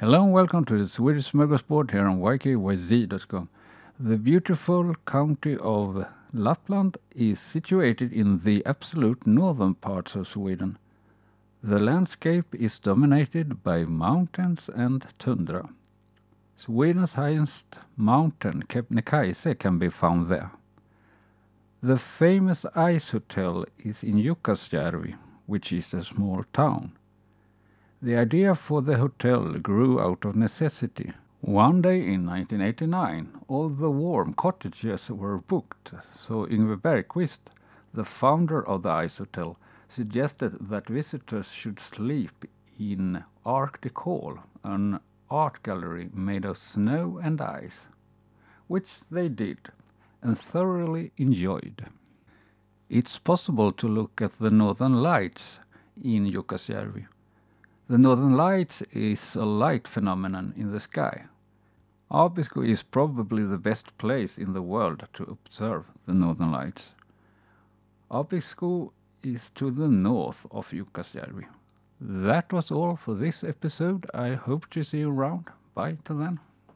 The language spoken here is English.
Hello and welcome to the Swedish Smorgasbord here on ykyz.com. The beautiful county of Lapland is situated in the absolute northern parts of Sweden. The landscape is dominated by mountains and tundra. Sweden's highest mountain, Kebnekaise, can be found there. The famous ice hotel is in Jukkasjärvi, which is a small town. The idea for the hotel grew out of necessity. One day in 1989, all the warm cottages were booked, so Yngve Bergqvist, the founder of the Ice Hotel, suggested that visitors should sleep in Arctic Hall, an art gallery made of snow and ice, which they did and thoroughly enjoyed. It's possible to look at the northern lights in Jukkasjärvi. The northern lights is a light phenomenon in the sky. Abisko is probably the best place in the world to observe the northern lights. Abisko is to the north of Jukkasjärvi. That was all for this episode. I hope to see you around. Bye till then.